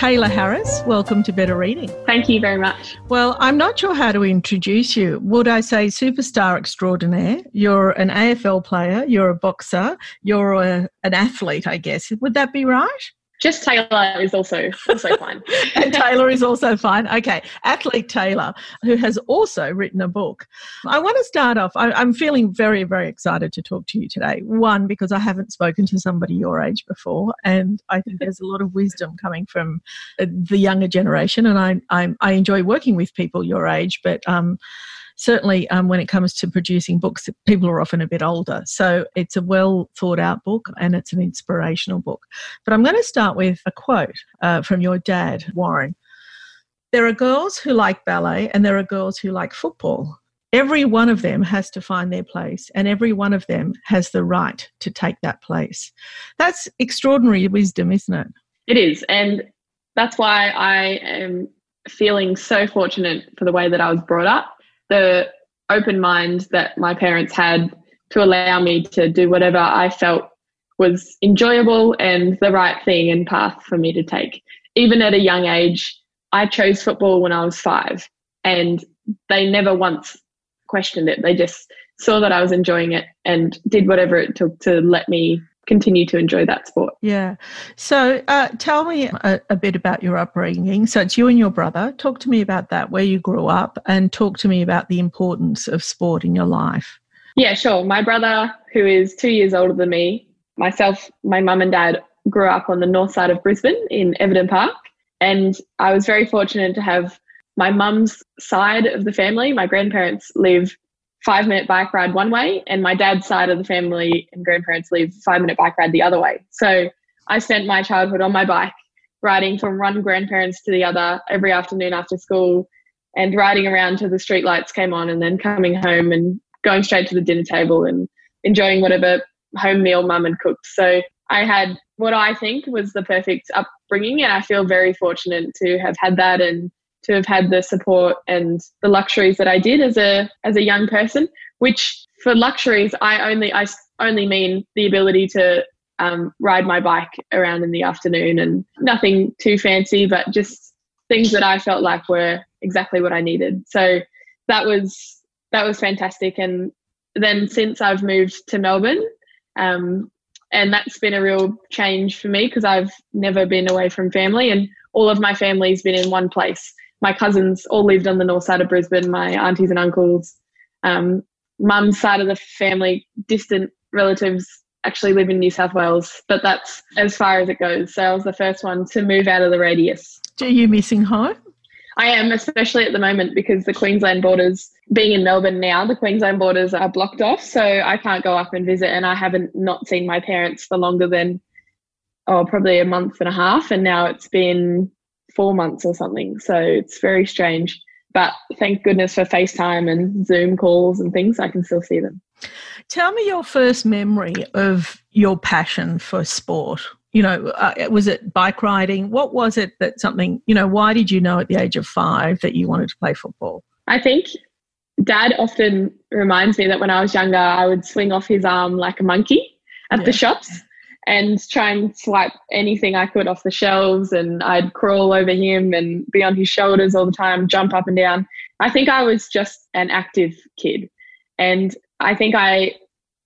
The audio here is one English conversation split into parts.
Taylor Harris, welcome to Better Reading. Thank you very much. Well, I'm not sure how to introduce you. Would I say superstar extraordinaire? You're an AFL player, you're a boxer, you're a, an athlete, I guess. Would that be right? Just Taylor is also also fine. and Taylor is also fine. Okay, athlete Taylor, who has also written a book. I want to start off. I, I'm feeling very very excited to talk to you today. One because I haven't spoken to somebody your age before, and I think there's a lot of wisdom coming from uh, the younger generation, and I I, I enjoy working with people your age, but. Um, certainly um, when it comes to producing books, people are often a bit older. So it's a well thought out book and it's an inspirational book. But I'm going to start with a quote uh, from your dad, Warren. There are girls who like ballet and there are girls who like football. Every one of them has to find their place, and every one of them has the right to take that place. That's extraordinary wisdom, isn't it? It is. And that's why I am feeling so fortunate for the way that I was brought up the open mind that my parents had to allow me to do whatever I felt was enjoyable and the right thing and path for me to take. Even at a young age, I chose football when I was five, and they never once questioned it. They just saw that I was enjoying it and did whatever it took to let me continue to enjoy that sport. Yeah. So uh, tell me a, a, bit about your upbringing. So it's you and your brother. Talk to me about that, where you grew up, and talk to me about the importance of sport in your life. Yeah, sure. My brother, who is two years older than me, myself, my mum and dad grew up on the north side of Brisbane in Everton Park. And I was very fortunate to have my mum's side of the family. My grandparents live five minute bike ride one way, and my dad's side of the family and grandparents live five minute bike ride the other way. So I spent my childhood on my bike, riding from one grandparents to the other every afternoon after school, and riding around till the street lights came on, and then coming home and going straight to the dinner table and enjoying whatever home meal mum had cooked. So I had what I think was the perfect upbringing, and I feel very fortunate to have had that and to have had the support and the luxuries that I did as a as a young person. Which for luxuries, I only I only mean the ability to um, ride my bike around in the afternoon and nothing too fancy, but just things that I felt like were exactly what I needed. So that was that was fantastic. And then since I've moved to Melbourne, um, and that's been a real change for me because I've never been away from family, and all of my family's been in one place my cousins all lived on the north side of Brisbane, my aunties and uncles. Um, mum's side of the family, distant relatives actually live in New South Wales, but that's as far as it goes. So I was the first one to move out of the radius. Are you missing home? I am, especially at the moment because the Queensland borders, being in Melbourne now, the Queensland borders are blocked off. So I can't go up and visit. And I haven't not seen my parents for longer than, oh, probably a month and a half. And now it's been four months or something. So it's very strange. But thank goodness for FaceTime and Zoom calls and things, I can still see them. Tell me your first memory of your passion for sport. You know, uh, was it bike riding? What was it that something, you know, why did you know at the age of five that you wanted to play football? I think dad often reminds me that when I was younger, I would swing off his arm like a monkey at yeah. the shops and try and swipe anything I could off the shelves. And I'd crawl over him and be on his shoulders all the time, jump up and down. I think I was just an active kid. And I think I,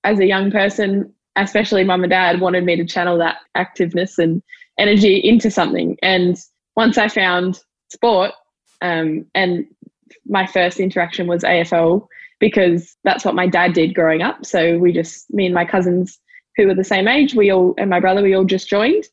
as a young person, especially mum and dad, wanted me to channel that activeness and energy into something. And once I found sport, um, and my first interaction was AFL because that's what my dad did growing up. So we just, me and my cousins who were the same age, we all, and my brother, we all just joined.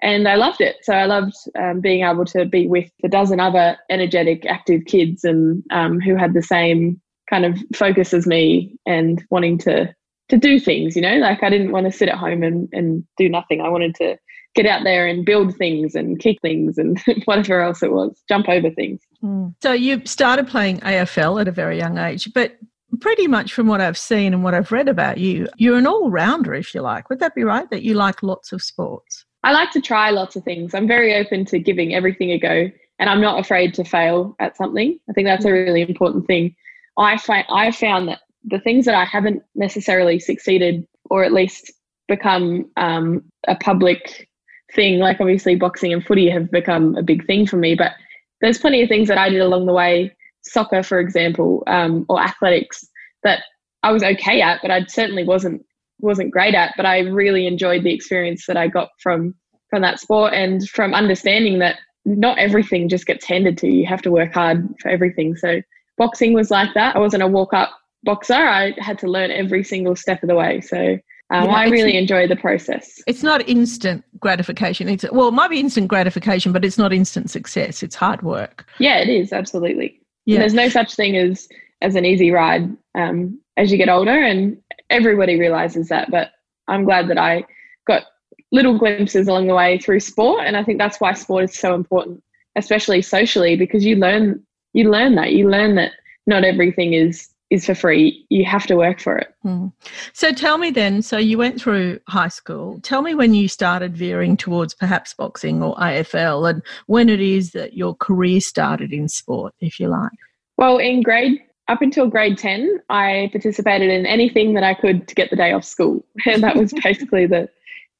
And I loved it. So I loved um, being able to be with a dozen other energetic, active kids and um, who had the same kind of focus as me and wanting to to do things, you know, like I didn't want to sit at home and, and do nothing. I wanted to get out there and build things and kick things and whatever else it was, jump over things. Mm. So you started playing AFL at a very young age, but pretty much from what I've seen and what I've read about you, you're an all rounder, if you like. Would that be right? That you like lots of sports? I like to try lots of things. I'm very open to giving everything a go and I'm not afraid to fail at something. I think that's a really important thing. I find I found that the things that I haven't necessarily succeeded or at least become um, a public thing, like obviously boxing and footy have become a big thing for me, but there's plenty of things that I did along the way, soccer, for example, um, or athletics that I was okay at, but I certainly wasn't wasn't great at. But I really enjoyed the experience that I got from from that sport and from understanding that not everything just gets handed to you. You have to work hard for everything. So boxing was like that. I wasn't a walk up boxer. I had to learn every single step of the way. So um, yeah, I really enjoy the process. It's not instant gratification. It's well, it might be instant gratification, but it's not instant success. It's hard work. Yeah, it is absolutely. Yeah. there's no such thing as as an easy ride um, as you get older, and everybody realizes that. But I'm glad that I got little glimpses along the way through sport, and I think that's why sport is so important, especially socially, because you learn you learn that you learn that not everything is is for free. You have to work for it. Hmm. So tell me then, so you went through high school. Tell me when you started veering towards perhaps boxing or AFL and when it is that your career started in sport, if you like. Well, in grade up until grade 10, I participated in anything that I could to get the day off school. And that was basically the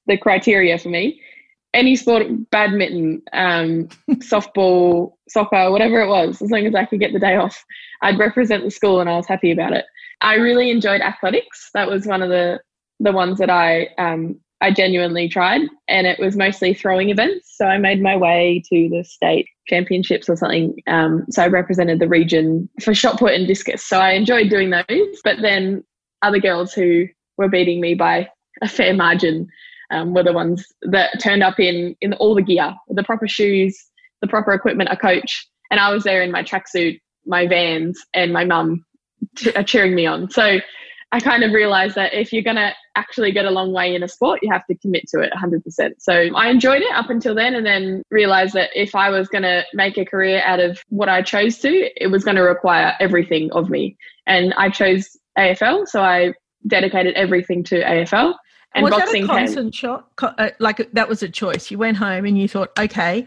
the criteria for me any sport, badminton, um, softball, soccer, whatever it was, as long as I could get the day off, I'd represent the school and I was happy about it. I really enjoyed athletics. That was one of the the ones that I um, I genuinely tried, and it was mostly throwing events. So I made my way to the state championships or something. Um, so I represented the region for shot put and discus. So I enjoyed doing those. But then other girls who were beating me by a fair margin um, were the ones that turned up in in all the gear, the proper shoes, the proper equipment, a coach, and I was there in my tracksuit, my Vans, and my mum t- uh, cheering me on. So I kind of realized that if you're going to actually get a long way in a sport, you have to commit to it 100%. So I enjoyed it up until then, and then realized that if I was going to make a career out of what I chose to, it was going to require everything of me. And I chose AFL, so I dedicated everything to AFL. And was boxing that a constant shot? Uh, like that was a choice. You went home and you thought, okay,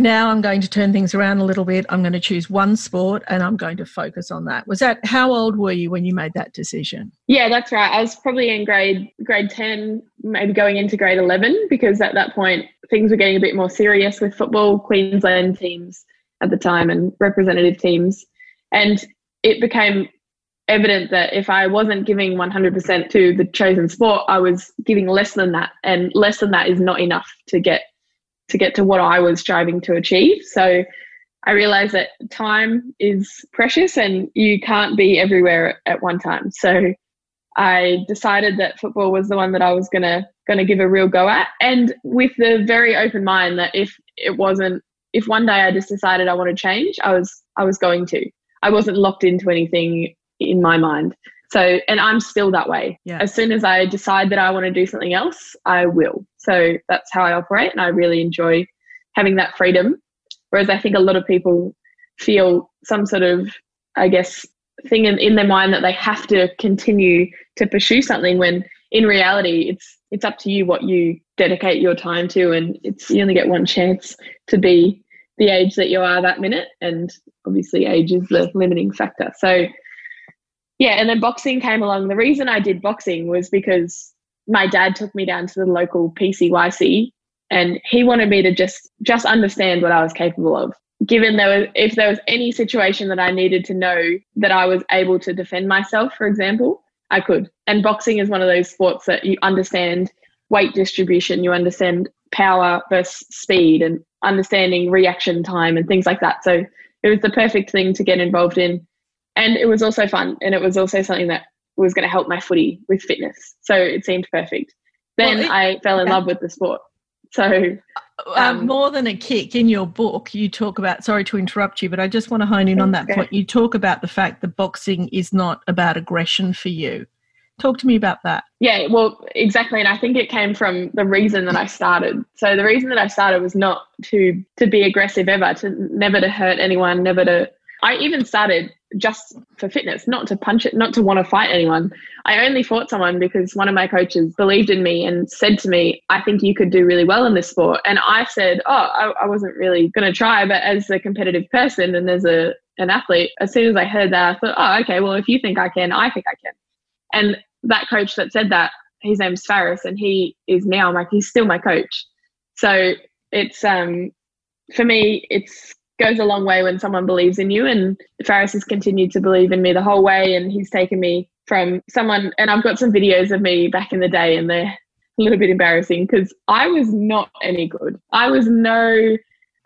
now I'm going to turn things around a little bit. I'm going to choose one sport and I'm going to focus on that. Was that how old were you when you made that decision? Yeah, that's right. I was probably in grade grade 10, maybe going into grade 11 because at that point things were getting a bit more serious with football, Queensland teams at the time and representative teams. And it became evident that if I wasn't giving 100% to the chosen sport, I was giving less than that, and less than that is not enough to get to get to what I was striving to achieve. So I realized that time is precious, and you can't be everywhere at one time. So I decided that football was the one that I was gonna gonna give a real go at, and with the very open mind that if it wasn't, if one day I just decided I want to change, I was I was going to. I wasn't locked into anything in my mind. So, and I'm still that way. Yeah. As soon as I decide that I want to do something else, I will. So that's how I operate. And I really enjoy having that freedom. Whereas I think a lot of people feel some sort of, I guess, thing in, in their mind that they have to continue to pursue something when in reality it's it's up to you what you dedicate your time to and it's you only get one chance to be the age that you are that minute and obviously age is the limiting factor so yeah, and then boxing came along. The reason I did boxing was because my dad took me down to the local PCYC and he wanted me to just just understand what I was capable of. Given there was if there was any situation that I needed to know that I was able to defend myself, for example, I could. And boxing is one of those sports that you understand weight distribution, you understand power versus speed and understanding reaction time and things like that. So it was the perfect thing to get involved in And it was also fun. And it was also something that was going to help my footy with fitness. So it seemed perfect. Then well, it, I fell in love with the sport. So, uh, um, um, more than a kick in your book, you talk about. Sorry to interrupt you, but I just want to hone in on that okay. point. You talk about the fact that boxing is not about aggression for you. Talk to me about that. Yeah, well, exactly, and I think it came from the reason that I started. So the reason that I started was not to to be aggressive ever, to never to hurt anyone, never to. I even started just for fitness, not to punch it, not to want to fight anyone. I only fought someone because one of my coaches believed in me and said to me, I think you could do really well in this sport. And I said, Oh, I, I wasn't really going to try. But as a competitive person and as a, an athlete, as soon as I heard that, I thought, Oh, okay, well, if you think I can, I think I can. And that coach that said that, his name's Faris, and he is now like, he's still my coach. So it's, um, for me, it's goes a long way when someone believes in you. And Faris has continued to believe in me the whole way. And he's taken me from someone, and I've got some videos of me back in the day, and they're a little bit embarrassing because I was not any good. I was no,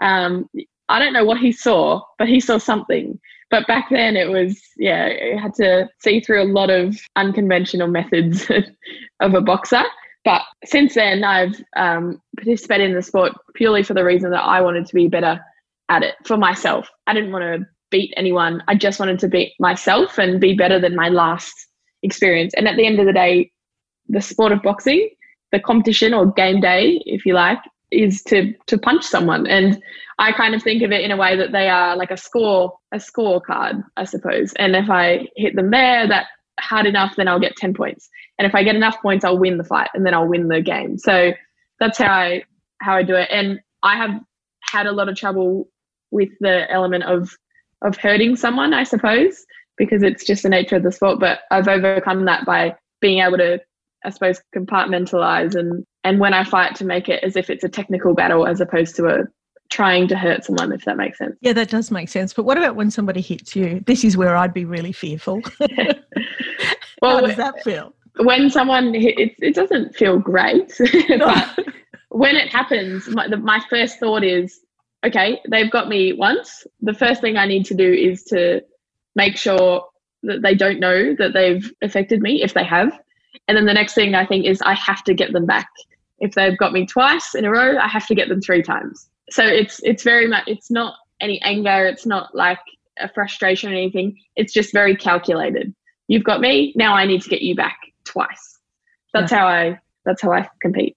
um, I don't know what he saw, but he saw something. But back then it was, yeah, I had to see through a lot of unconventional methods of a boxer. But since then, I've um, participated in the sport purely for the reason that I wanted to be better at it for myself. I didn't want to beat anyone. I just wanted to beat myself and be better than my last experience. And at the end of the day, the sport of boxing, the competition or game day, if you like, is to to punch someone. And I kind of think of it in a way that they are like a score, a scorecard, I suppose. And if I hit them there, that hard enough, then I'll get 10 points. And if I get enough points, I'll win the fight and then I'll win the game. So that's how I how I do it. And I have had a lot of trouble with the element of of hurting someone, I suppose, because it's just the nature of the sport. But I've overcome that by being able to, I suppose, compartmentalize and and when I fight to make it as if it's a technical battle as opposed to a trying to hurt someone, if that makes sense. Yeah, that does make sense. But what about when somebody hits you? This is where I'd be really fearful. well, How does that feel? When someone hits, it doesn't feel great, but when it happens, my, the, my first thought is, okay, they've got me once. The first thing I need to do is to make sure that they don't know that they've affected me if they have. And then the next thing I think is I have to get them back. If they've got me twice in a row, I have to get them three times. So it's it's very much it's not any anger, it's not like a frustration or anything. It's just very calculated. You've got me, now I need to get you back twice. That's yeah. how I that's how I compete.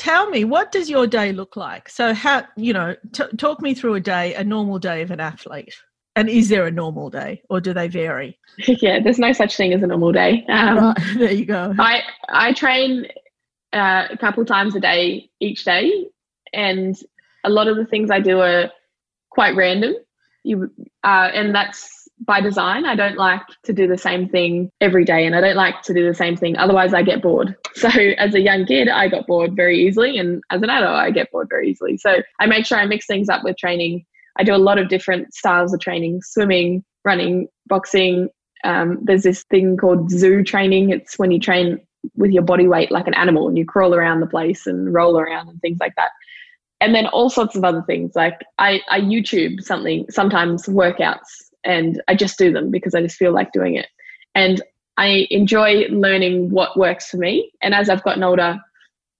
Tell me, what does your day look like? So, how, you know, t- talk me through a day, a normal day of an athlete. And is there a normal day or do they vary? yeah, there's no such thing as a normal day. Um, right, there you go. I, I train uh, a couple times a day each day, and a lot of the things I do are quite random. You, uh, and that's by design. I don't like to do the same thing every day, and I don't like to do the same thing. Otherwise, I get bored. So, as a young kid, I got bored very easily, and as an adult, I get bored very easily. So, I make sure I mix things up with training I do a lot of different styles of training swimming, running, boxing. Um, there's this thing called zoo training. It's when you train with your body weight like an animal and you crawl around the place and roll around and things like that. And then all sorts of other things. Like I, I YouTube something, sometimes workouts, and I just do them because I just feel like doing it. And I enjoy learning what works for me. And as I've gotten older,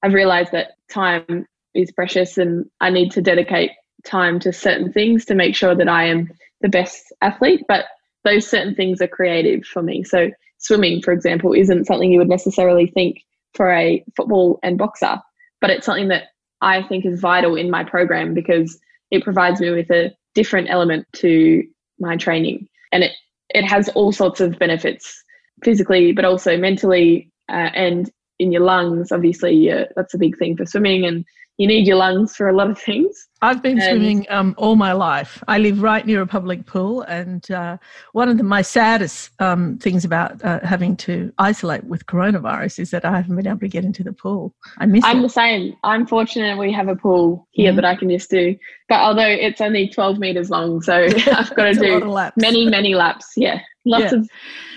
I've realized that time is precious and I need to dedicate time to certain things to make sure that I am the best athlete. But those certain things are creative for me. So swimming, for example, isn't something you would necessarily think for a football and boxer, but it's something that I think is vital in my program because it provides me with a different element to my training. And it, it has all sorts of benefits physically, but also mentally uh, and in your lungs. Obviously, uh, that's a big thing for swimming and you need your lungs for a lot of things. I've been and swimming um, all my life. I live right near a public pool, and uh, one of the, my saddest um, things about uh, having to isolate with coronavirus is that I haven't been able to get into the pool. I miss it. I'm it. the same. I'm fortunate we have a pool here mm-hmm. that I can just do. But although it's only 12 meters long, so I've got to do many, many laps. Yeah, lots yeah. of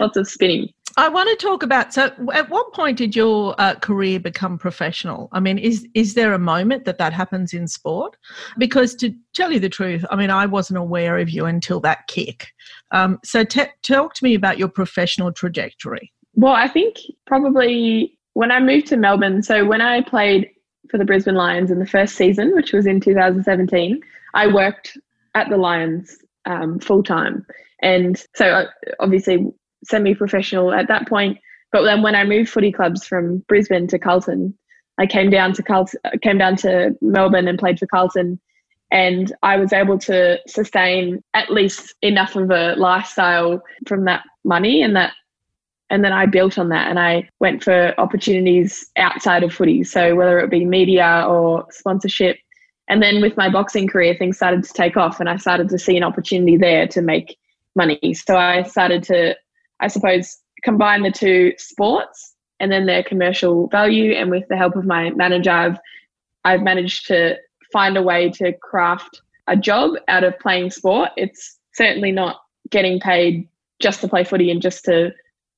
lots of spinning. I want to talk about. So, at what point did your uh, career become professional? I mean, is is there a moment that that happens in sport? Because to tell you the truth, I mean, I wasn't aware of you until that kick. Um, so, talk to me about your professional trajectory. Well, I think probably when I moved to Melbourne. So, when I played for the Brisbane Lions in the first season, which was in 2017, I worked at the Lions um, full time. And so, uh, obviously, semi-professional at that point. But then when I moved footy clubs from Brisbane to Carlton, I came down to Carlton, came down to Melbourne and played for Carlton, and I was able to sustain at least enough of a lifestyle from that money and that and then I built on that and I went for opportunities outside of footy. So whether it be media or sponsorship. And then with my boxing career, things started to take off and I started to see an opportunity there to make money. So I started to I suppose, combine the two sports and then their commercial value. And with the help of my manager, I've, I've managed to find a way to craft a job out of playing sport. It's certainly not getting paid just to play footy and just to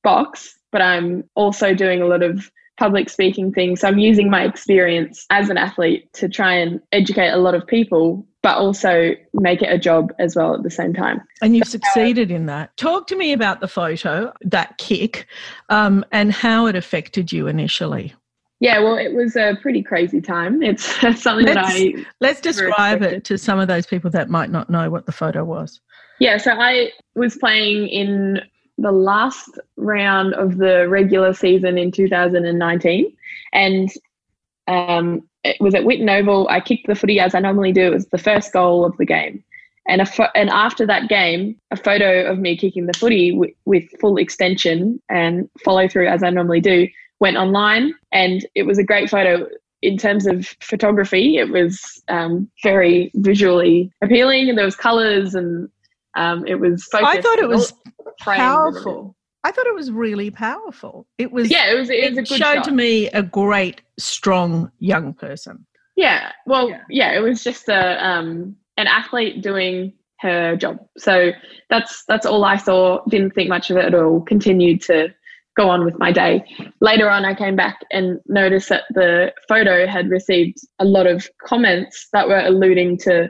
box, but I'm also doing a lot of public speaking things. So I'm using my experience as an athlete to try and educate a lot of people but also make it a job as well at the same time. And you've succeeded in that. Talk to me about the photo, that kick, um, and how it affected you initially. Yeah, well, it was a pretty crazy time. It's something let's, that I. Let's describe it to some of those people that might not know what the photo was. Yeah, so I was playing in the last round of the regular season in 2019. And um, it was at Whitten Oval. I kicked the footy as I normally do. It was the first goal of the game. And, fo- and after that game, a photo of me kicking the footy w- with full extension and follow through as I normally do went online. And it was a great photo in terms of photography. It was um, very visually appealing and there was colors and um, it was I thought it was powerful. I thought it was really powerful. It was yeah, it was. It, was it showed shot. to me a great, strong young person. Yeah, well, yeah, yeah it was just a um, an athlete doing her job. So that's that's all I saw. Didn't think much of it at all. Continued to go on with my day. Later on, I came back and noticed that the photo had received a lot of comments that were alluding to,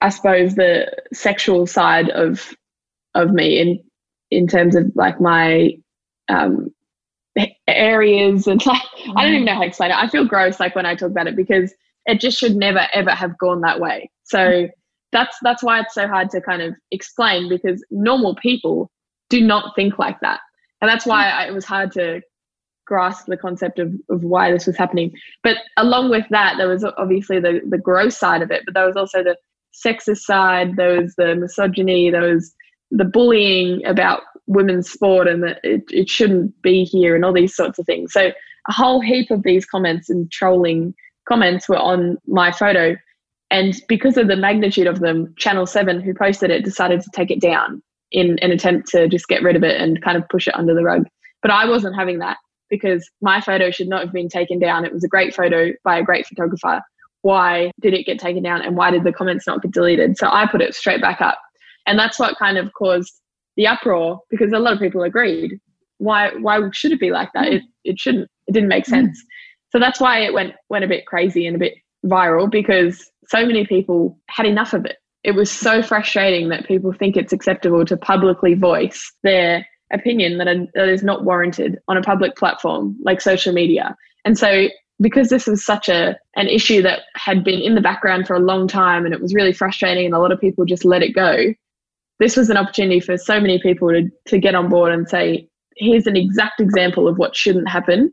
I suppose, the sexual side of of me and in terms of like my um, areas and like mm. I don't even know how to explain it. I feel gross like when I talk about it because it just should never ever have gone that way. So mm. that's that's why it's so hard to kind of explain because normal people do not think like that, and that's why I, it was hard to grasp the concept of, of why this was happening. But along with that, there was obviously the the gross side of it, but there was also the sexist side. There was the misogyny. There was the bullying about women's sport and that it, it shouldn't be here and all these sorts of things. So a whole heap of these comments and trolling comments were on my photo. And because of the magnitude of them, Channel 7, who posted it, decided to take it down in an attempt to just get rid of it and kind of push it under the rug. But I wasn't having that because my photo should not have been taken down. It was a great photo by a great photographer. Why did it get taken down and why did the comments not get deleted? So I put it straight back up and that's what kind of caused the uproar because a lot of people agreed. Why why should it be like that? It, it shouldn't it didn't make mm. sense. So that's why it went went a bit crazy and a bit viral because so many people had enough of it. It was so frustrating that people think it's acceptable to publicly voice their opinion that, that is not warranted on a public platform like social media. And so because this was such a an issue that had been in the background for a long time and it was really frustrating and a lot of people just let it go this was an opportunity for so many people to, to get on board and say here's an exact example of what shouldn't happen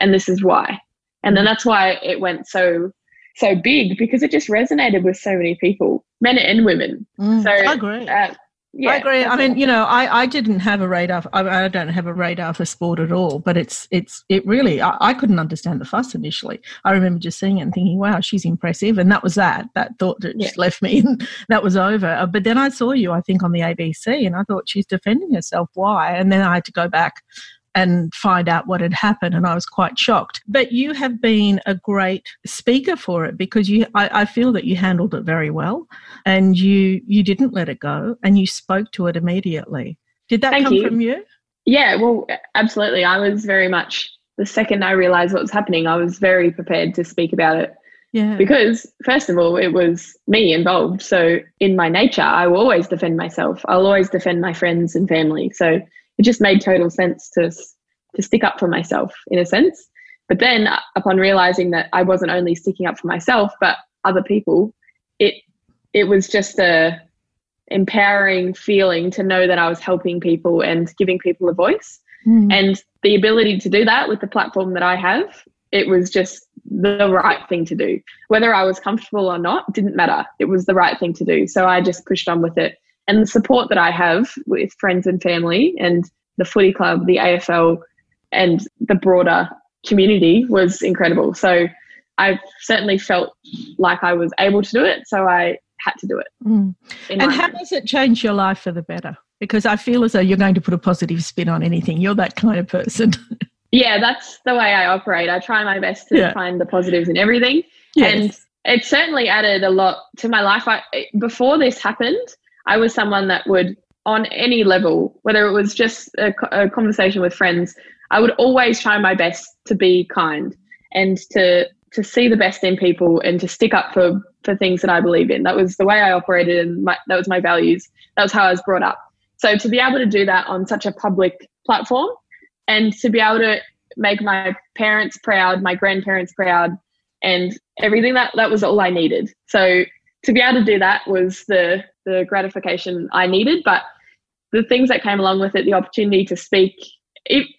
and this is why. And then that's why it went so so big because it just resonated with so many people men and women. Mm, so I agree. uh, yeah, I agree. I mean, you know, I, I didn't have a radar. For, I, I don't have a radar for sport at all. But it's it's it really. I, I couldn't understand the fuss initially. I remember just seeing it and thinking, "Wow, she's impressive," and that was that. That thought that just left me, and that was over. Uh, But then I saw you, I think, on the ABC, and I thought she's defending herself. Why? And then I had to go back and find out what had happened and i was quite shocked but you have been a great speaker for it because you I, I, feel that you handled it very well and you you didn't let it go and you spoke to it immediately did that Thank come you. from you Yeah, well, absolutely. I was very much the second I realized what was happening, I was very prepared to speak about it yeah because, first of all, it was me involved. So, in my nature, I will always defend myself. I'll always defend my friends and family. So, it just made total sense to to stick up for myself in a sense. But then, uh, upon realizing that I wasn't only sticking up for myself, but other people, it it was just a empowering feeling to know that I was helping people and giving people a voice. Mm. And the ability to do that with the platform that I have, it was just the right thing to do. Whether I was comfortable or not didn't matter. It was the right thing to do. So I just pushed on with it. And the support that I have with friends and family and the footy club, the AFL, and the broader community was incredible. So I certainly felt like I was able to do it. So I had to do it. Mm. and how does it change your life for the better because i feel as though you're going to put a positive spin on anything you're that kind of person Yeah, that's the way I operate. I try my best to Yeah. find the positives in everything. And it certainly added a lot to my life. I, before this happened, I was someone that would, on any level, whether it was just a, a conversation with friends, I would always try my best to be kind and to to see the best in people and to stick up for for things that I believe in. That was the way I operated, and my, that was my values. That was how I was brought up. So to be able to do that on such a public platform, and to be able to make my parents proud, my grandparents proud, and everything that that was all I needed. So to be able to do that was the the gratification I needed, but the things that came along with it, the opportunity to speak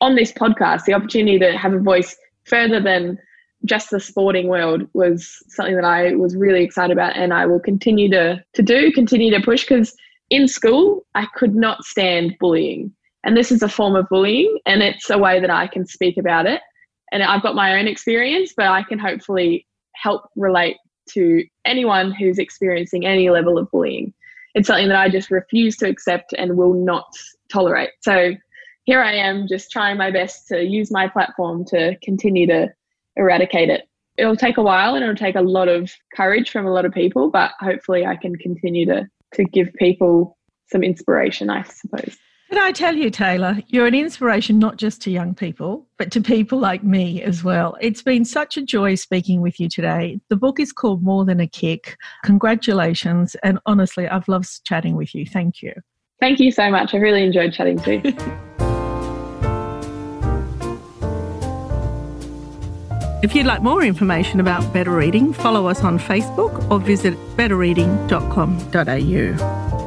on this podcast, the opportunity to have a voice further than just the sporting world was something that I was really excited about, and I will continue to to do, continue to push because in school I could not stand bullying, and this is a form of bullying, and it's a way that I can speak about it, and I've got my own experience, but I can hopefully help relate to anyone who's experiencing any level of bullying. It's something that I just refuse to accept and will not tolerate. So here I am just trying my best to use my platform to continue to eradicate it. It'll take a while and it'll take a lot of courage from a lot of people, but hopefully I can continue to to give people some inspiration, I suppose. Can I tell you, Taylor, you're an inspiration not just to young people, but to people like me as well. It's been such a joy speaking with you today. The book is called More Than a Kick. Congratulations. And honestly, I've loved chatting with you. Thank you. Thank you so much. I really enjoyed chatting too. If you'd like more information about Better Reading, follow us on Facebook or visit betterreading.com.au.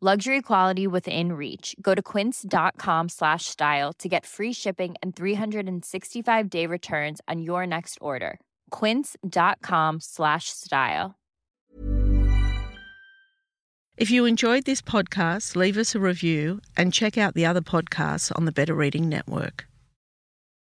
luxury quality within reach. Go to quince.com slash style to get free shipping and 365 day returns on your next order. quince.com slash style. If you enjoyed this podcast, leave us a review and check out the other podcasts on the Better Reading Network.